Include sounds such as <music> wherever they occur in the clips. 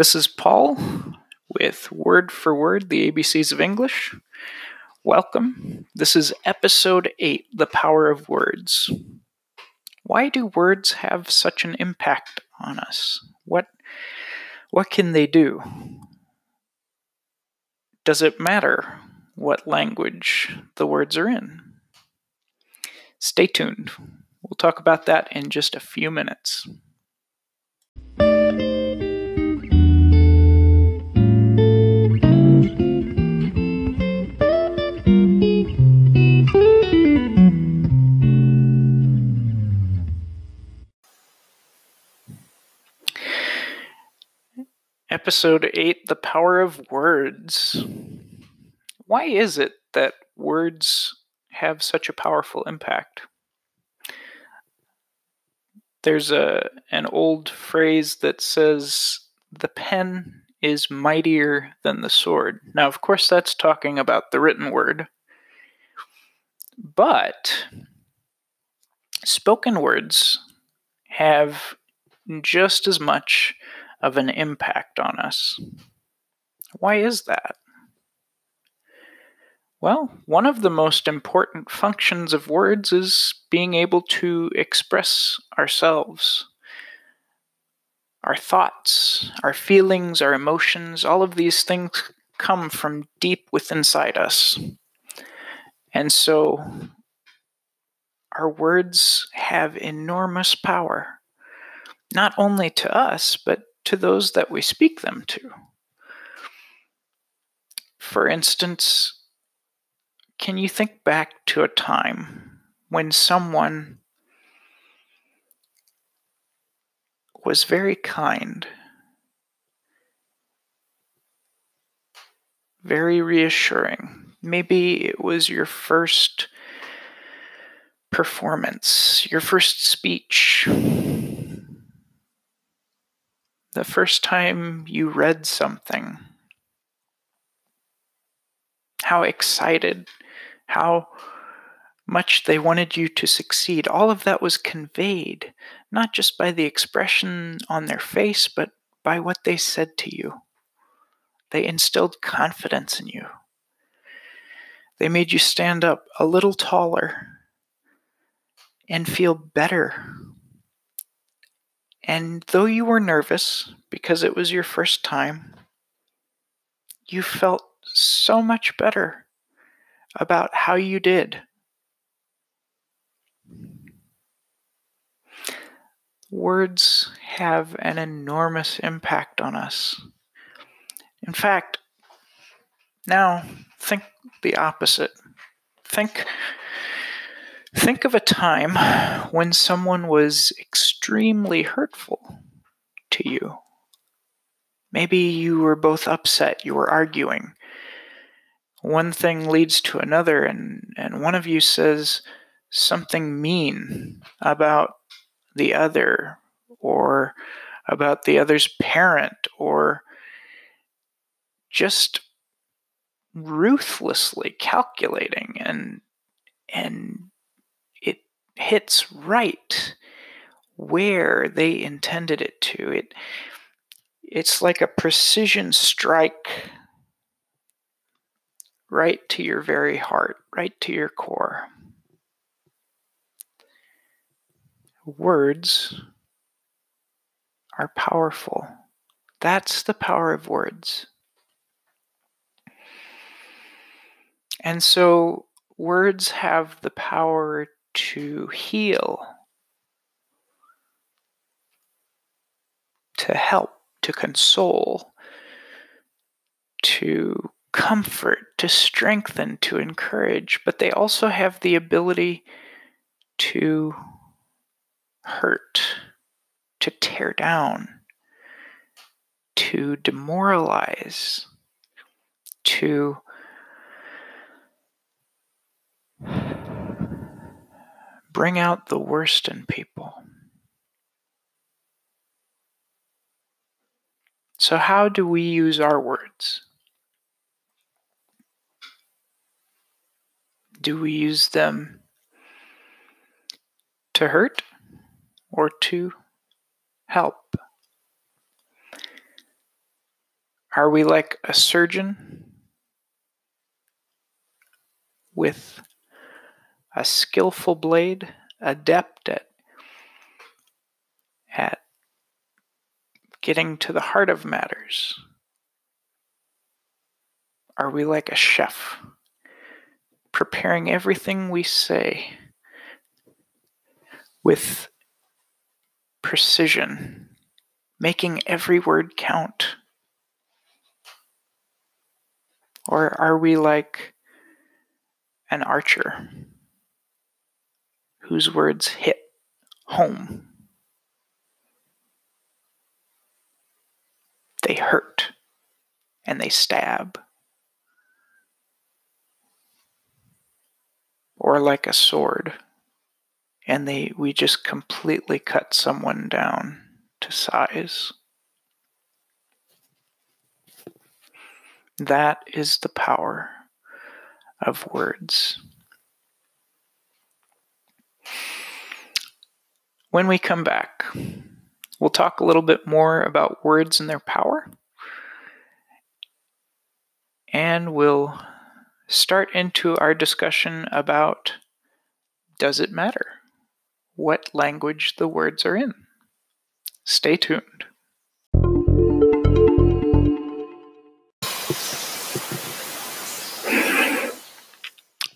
This is Paul with Word for Word, the ABCs of English. Welcome. This is episode 8 The Power of Words. Why do words have such an impact on us? What, what can they do? Does it matter what language the words are in? Stay tuned. We'll talk about that in just a few minutes. Episode 8 The Power of Words. Why is it that words have such a powerful impact? There's a an old phrase that says the pen is mightier than the sword. Now, of course, that's talking about the written word. But spoken words have just as much of an impact on us. Why is that? Well, one of the most important functions of words is being able to express ourselves. Our thoughts, our feelings, our emotions, all of these things come from deep within inside us. And so our words have enormous power, not only to us, but to those that we speak them to. For instance, can you think back to a time when someone was very kind, very reassuring? Maybe it was your first performance, your first speech the first time you read something, how excited, how much they wanted you to succeed. All of that was conveyed, not just by the expression on their face, but by what they said to you. They instilled confidence in you. They made you stand up a little taller and feel better and though you were nervous because it was your first time, you felt so much better about how you did. Words have an enormous impact on us. In fact, now think the opposite. Think Think of a time when someone was extremely hurtful to you. Maybe you were both upset, you were arguing. One thing leads to another, and, and one of you says something mean about the other, or about the other's parent, or just ruthlessly calculating and and hits right where they intended it to. It it's like a precision strike right to your very heart, right to your core. Words are powerful. That's the power of words. And so words have the power to heal, to help, to console, to comfort, to strengthen, to encourage, but they also have the ability to hurt, to tear down, to demoralize, to bring out the worst in people. So, how do we use our words? Do we use them to hurt or to help? Are we like a surgeon with a skillful blade, adept at, at getting to the heart of matters? Are we like a chef, preparing everything we say with precision, making every word count? Or are we like an archer whose words hit home? They hurt and they stab. Or like a sword, and they we just completely cut someone down to size. That is the power of words. When we come back, we'll talk a little bit more about words and their power. And we'll start into our discussion about does it matter what language the words are in? Stay tuned.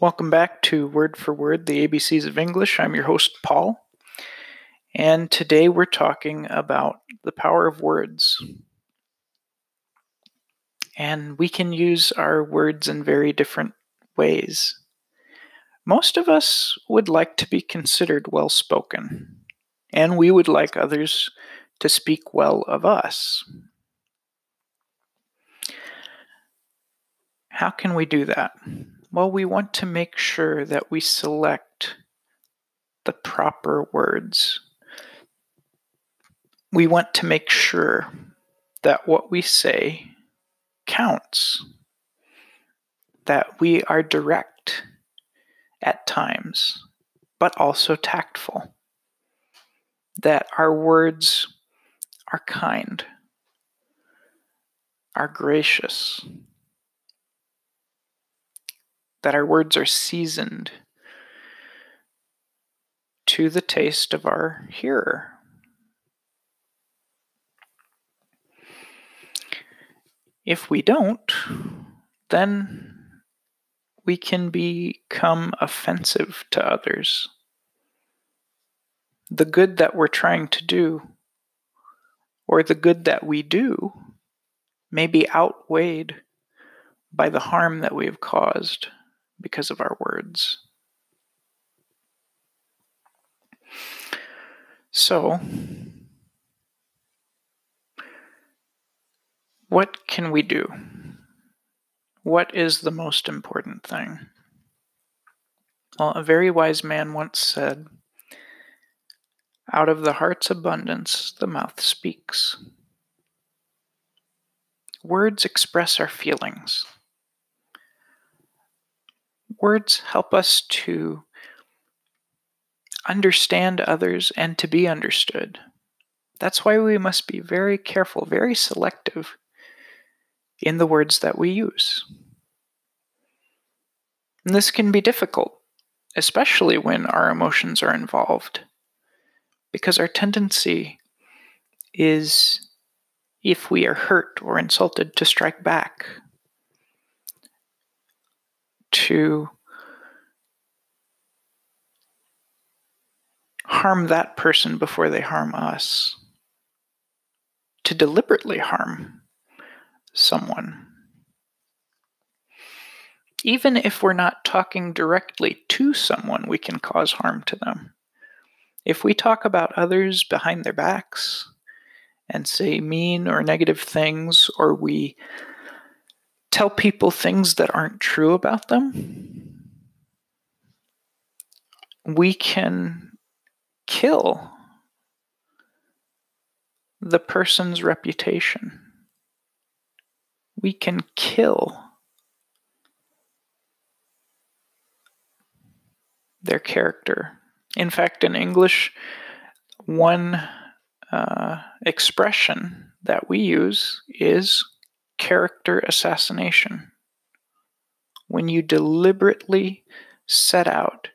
Welcome back to Word for Word, the ABCs of English. I'm your host, Paul. And today we're talking about the power of words. And we can use our words in very different ways. Most of us would like to be considered well spoken, and we would like others to speak well of us. How can we do that? Well, we want to make sure that we select the proper words. We want to make sure that what we say counts, that we are direct at times, but also tactful, that our words are kind, are gracious that our words are seasoned to the taste of our hearer. If we don't, then we can become offensive to others. The good that we're trying to do, or the good that we do, may be outweighed by the harm that we have caused because of our words. So, what can we do? What is the most important thing? Well, a very wise man once said, Out of the heart's abundance, the mouth speaks. Words express our feelings. Words help us to understand others and to be understood. That's why we must be very careful, very selective in the words that we use. And this can be difficult, especially when our emotions are involved, because our tendency is, if we are hurt or insulted, to strike back, to harm that person before they harm us, to deliberately harm someone. Even if we're not talking directly to someone, we can cause harm to them. If we talk about others behind their backs and say mean or negative things, or we tell people things that aren't true about them, we can kill the person's reputation. We can kill their character. In fact, in English, one uh, expression that we use is character assassination. When you deliberately set out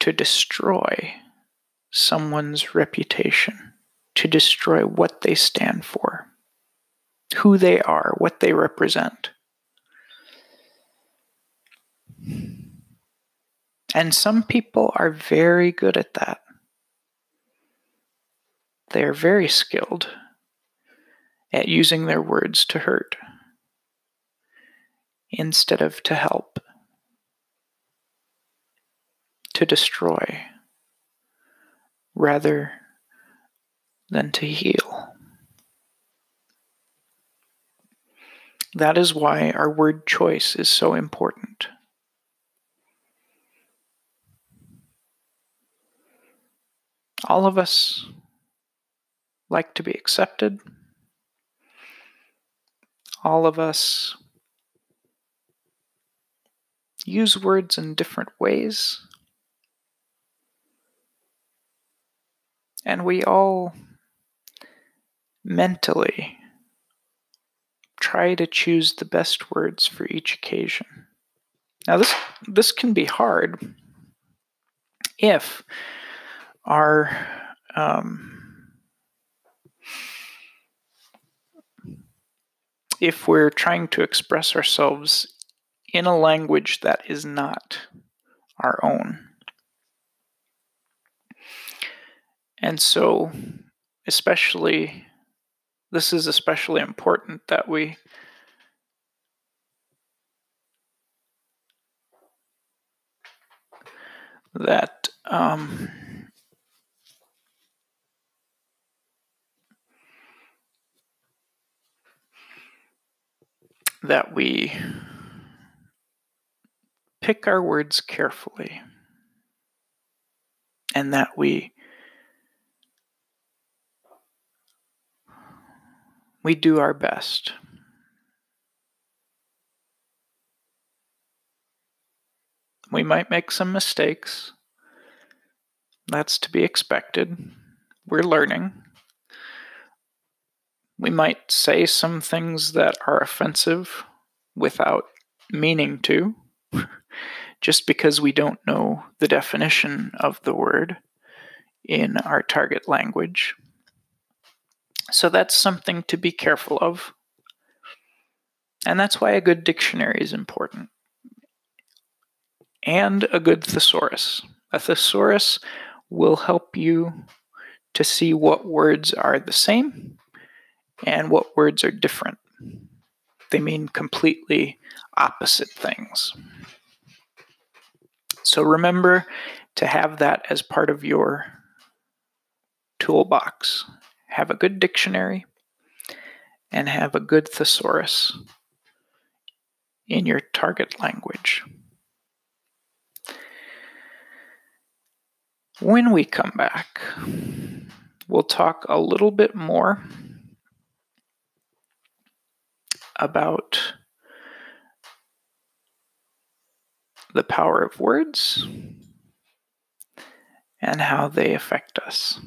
to destroy someone's reputation, to destroy what they stand for, who they are, what they represent. And some people are very good at that. They are very skilled at using their words to hurt instead of to help, to destroy, rather than to heal. That is why our word choice is so important. All of us like to be accepted. All of us use words in different ways. And we all mentally try to choose the best words for each occasion. Now this this can be hard if our um, if we're trying to express ourselves in a language that is not our own. And so, especially, this is especially important that we that um, that we pick our words carefully and that we we do our best. We might make some mistakes. That's to be expected. We're learning. We might say some things that are offensive without meaning to, <laughs> just because we don't know the definition of the word in our target language. So that's something to be careful of. And that's why a good dictionary is important. And a good thesaurus. A thesaurus will help you to see what words are the same and what words are different. They mean completely opposite things. So remember to have that as part of your toolbox. Have a good dictionary and have a good thesaurus in your target language. When we come back, we'll talk a little bit more about the power of words and how they affect us.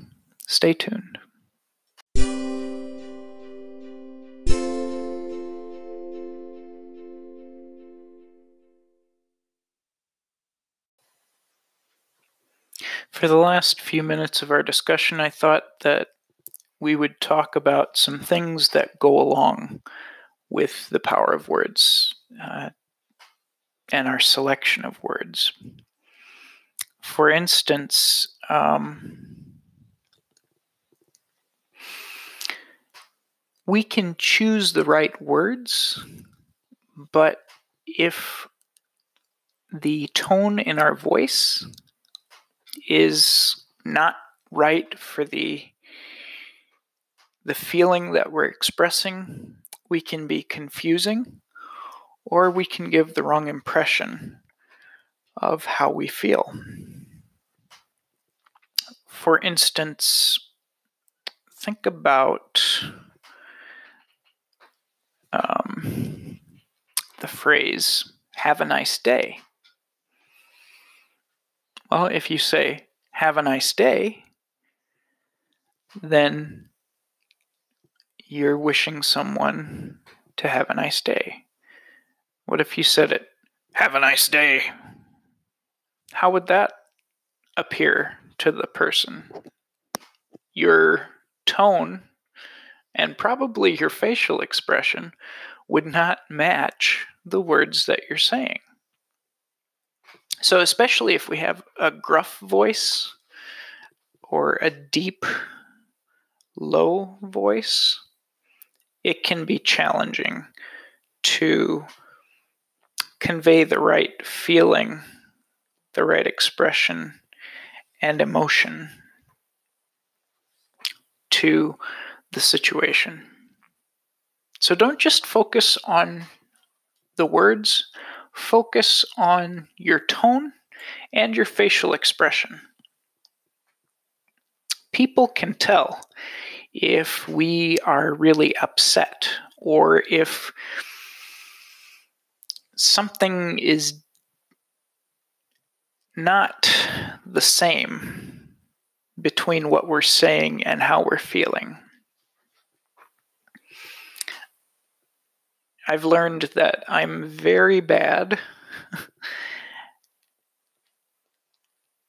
Stay tuned. For the last few minutes of our discussion, I thought that we would talk about some things that go along with the power of words uh, and our selection of words. For instance, um, we can choose the right words, but if the tone in our voice is not right for the the feeling that we're expressing we can be confusing or we can give the wrong impression of how we feel. For instance, think about um, the phrase, have a nice day. Well, if you say, have a nice day, then you're wishing someone to have a nice day? What if you said it, have a nice day? How would that appear to the person? Your tone and probably your facial expression would not match the words that you're saying. So, especially if we have a gruff voice or a deep, low voice, it can be challenging to convey the right feeling, the right expression, and emotion to the situation. So don't just focus on the words, focus on your tone and your facial expression. People can tell if we are really upset or if something is not the same between what we're saying and how we're feeling. I've learned that I'm very bad <laughs>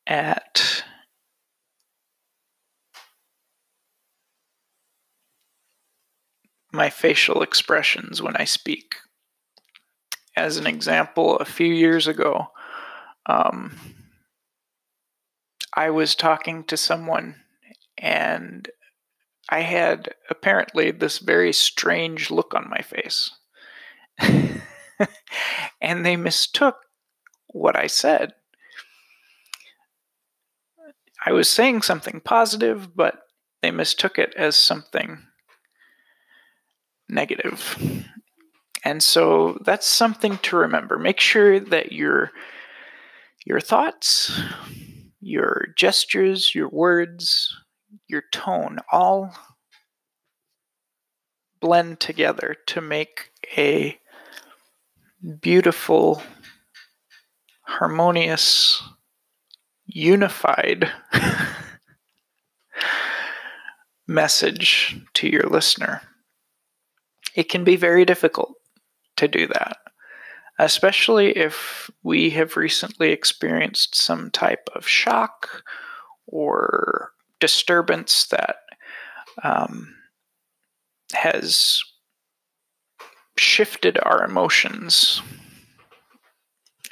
at my facial expressions when I speak. As an example, a few years ago, um, I was talking to someone and I had apparently this very strange look on my face. <laughs> and they mistook what I said. I was saying something positive, but they mistook it as something negative. And so that's something to remember. Make sure that your your thoughts, your gestures, your words, your tone all blend together to make a beautiful, harmonious, unified <laughs> message to your listener. It can be very difficult to do that, especially if we have recently experienced some type of shock or disturbance that um, has shifted our emotions.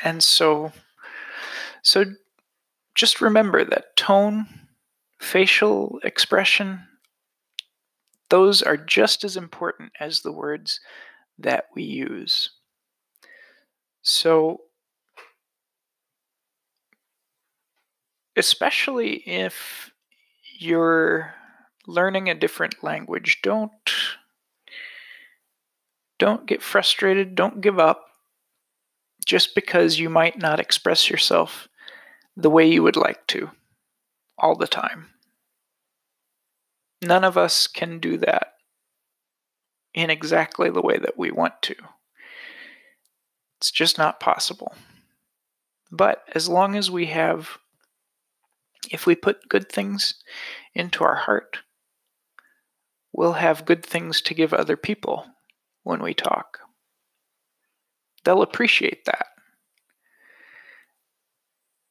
And so so just remember that tone, facial expression, those are just as important as the words that we use. So especially if you're learning a different language, don't don't get frustrated, don't give up just because you might not express yourself the way you would like to all the time. None of us can do that in exactly the way that we want to. It's just not possible. But as long as we have, if we put good things into our heart, we'll have good things to give other people when we talk. They'll appreciate that.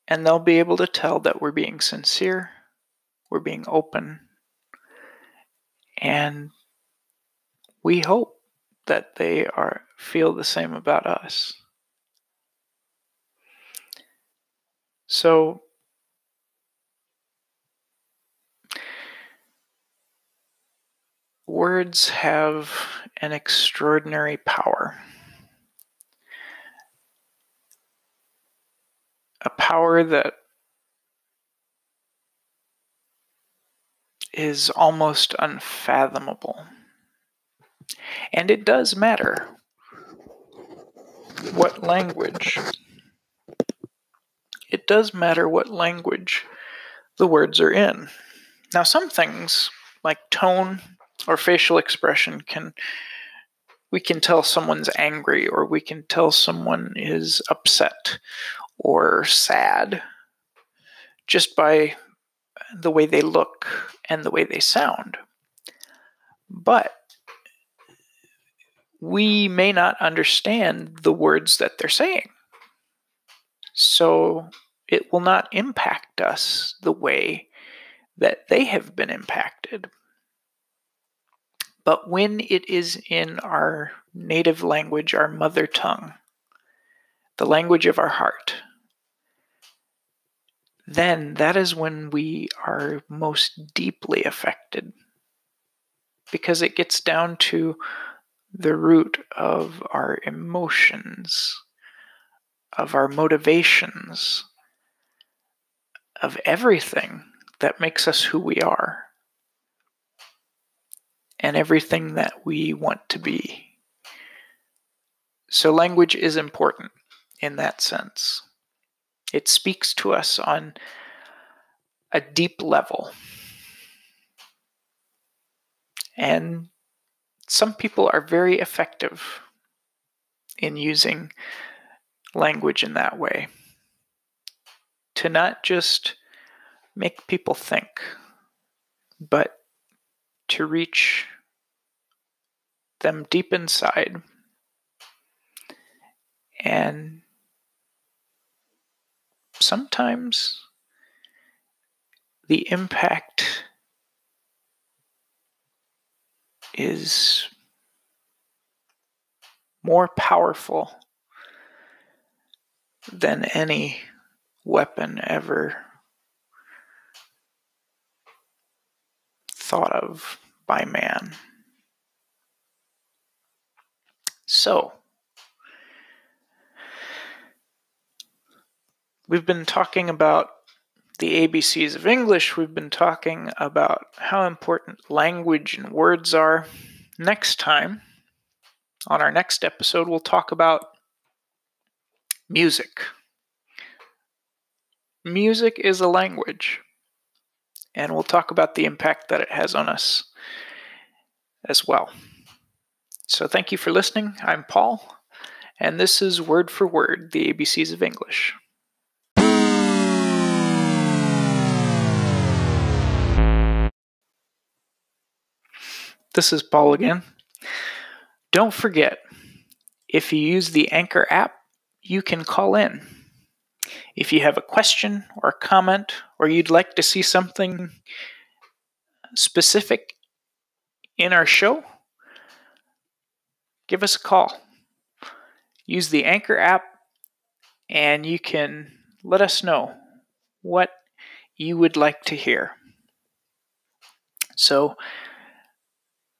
And they'll be able to tell that we're being sincere, we're being open, and we hope that they are feel the same about us. So words have an extraordinary power. A power that is almost unfathomable. And it does matter what language. It does matter what language the words are in. Now, some things, like tone or facial expression can we can tell someone's angry or we can tell someone is upset or sad just by the way they look and the way they sound. But we may not understand the words that they're saying. So it will not impact us the way that they have been impacted. But when it is in our native language, our mother tongue, the language of our heart, then that is when we are most deeply affected. Because it gets down to the root of our emotions, of our motivations, of everything that makes us who we are and everything that we want to be. So, language is important in that sense. It speaks to us on a deep level. And some people are very effective in using language in that way to not just make people think, but to reach them deep inside and sometimes the impact is more powerful than any weapon ever thought of by man. So, we've been talking about the ABCs of English, we've been talking about how important language and words are. Next time, on our next episode, we'll talk about music. Music is a language, and we'll talk about the impact that it has on us as well. So, thank you for listening. I'm Paul, and this is Word for Word, the ABCs of English. This is Paul again. Don't forget, if you use the Anchor app, you can call in. If you have a question or a comment, or you'd like to see something specific in our show, give us a call. Use the Anchor app, and you can let us know what you would like to hear. So,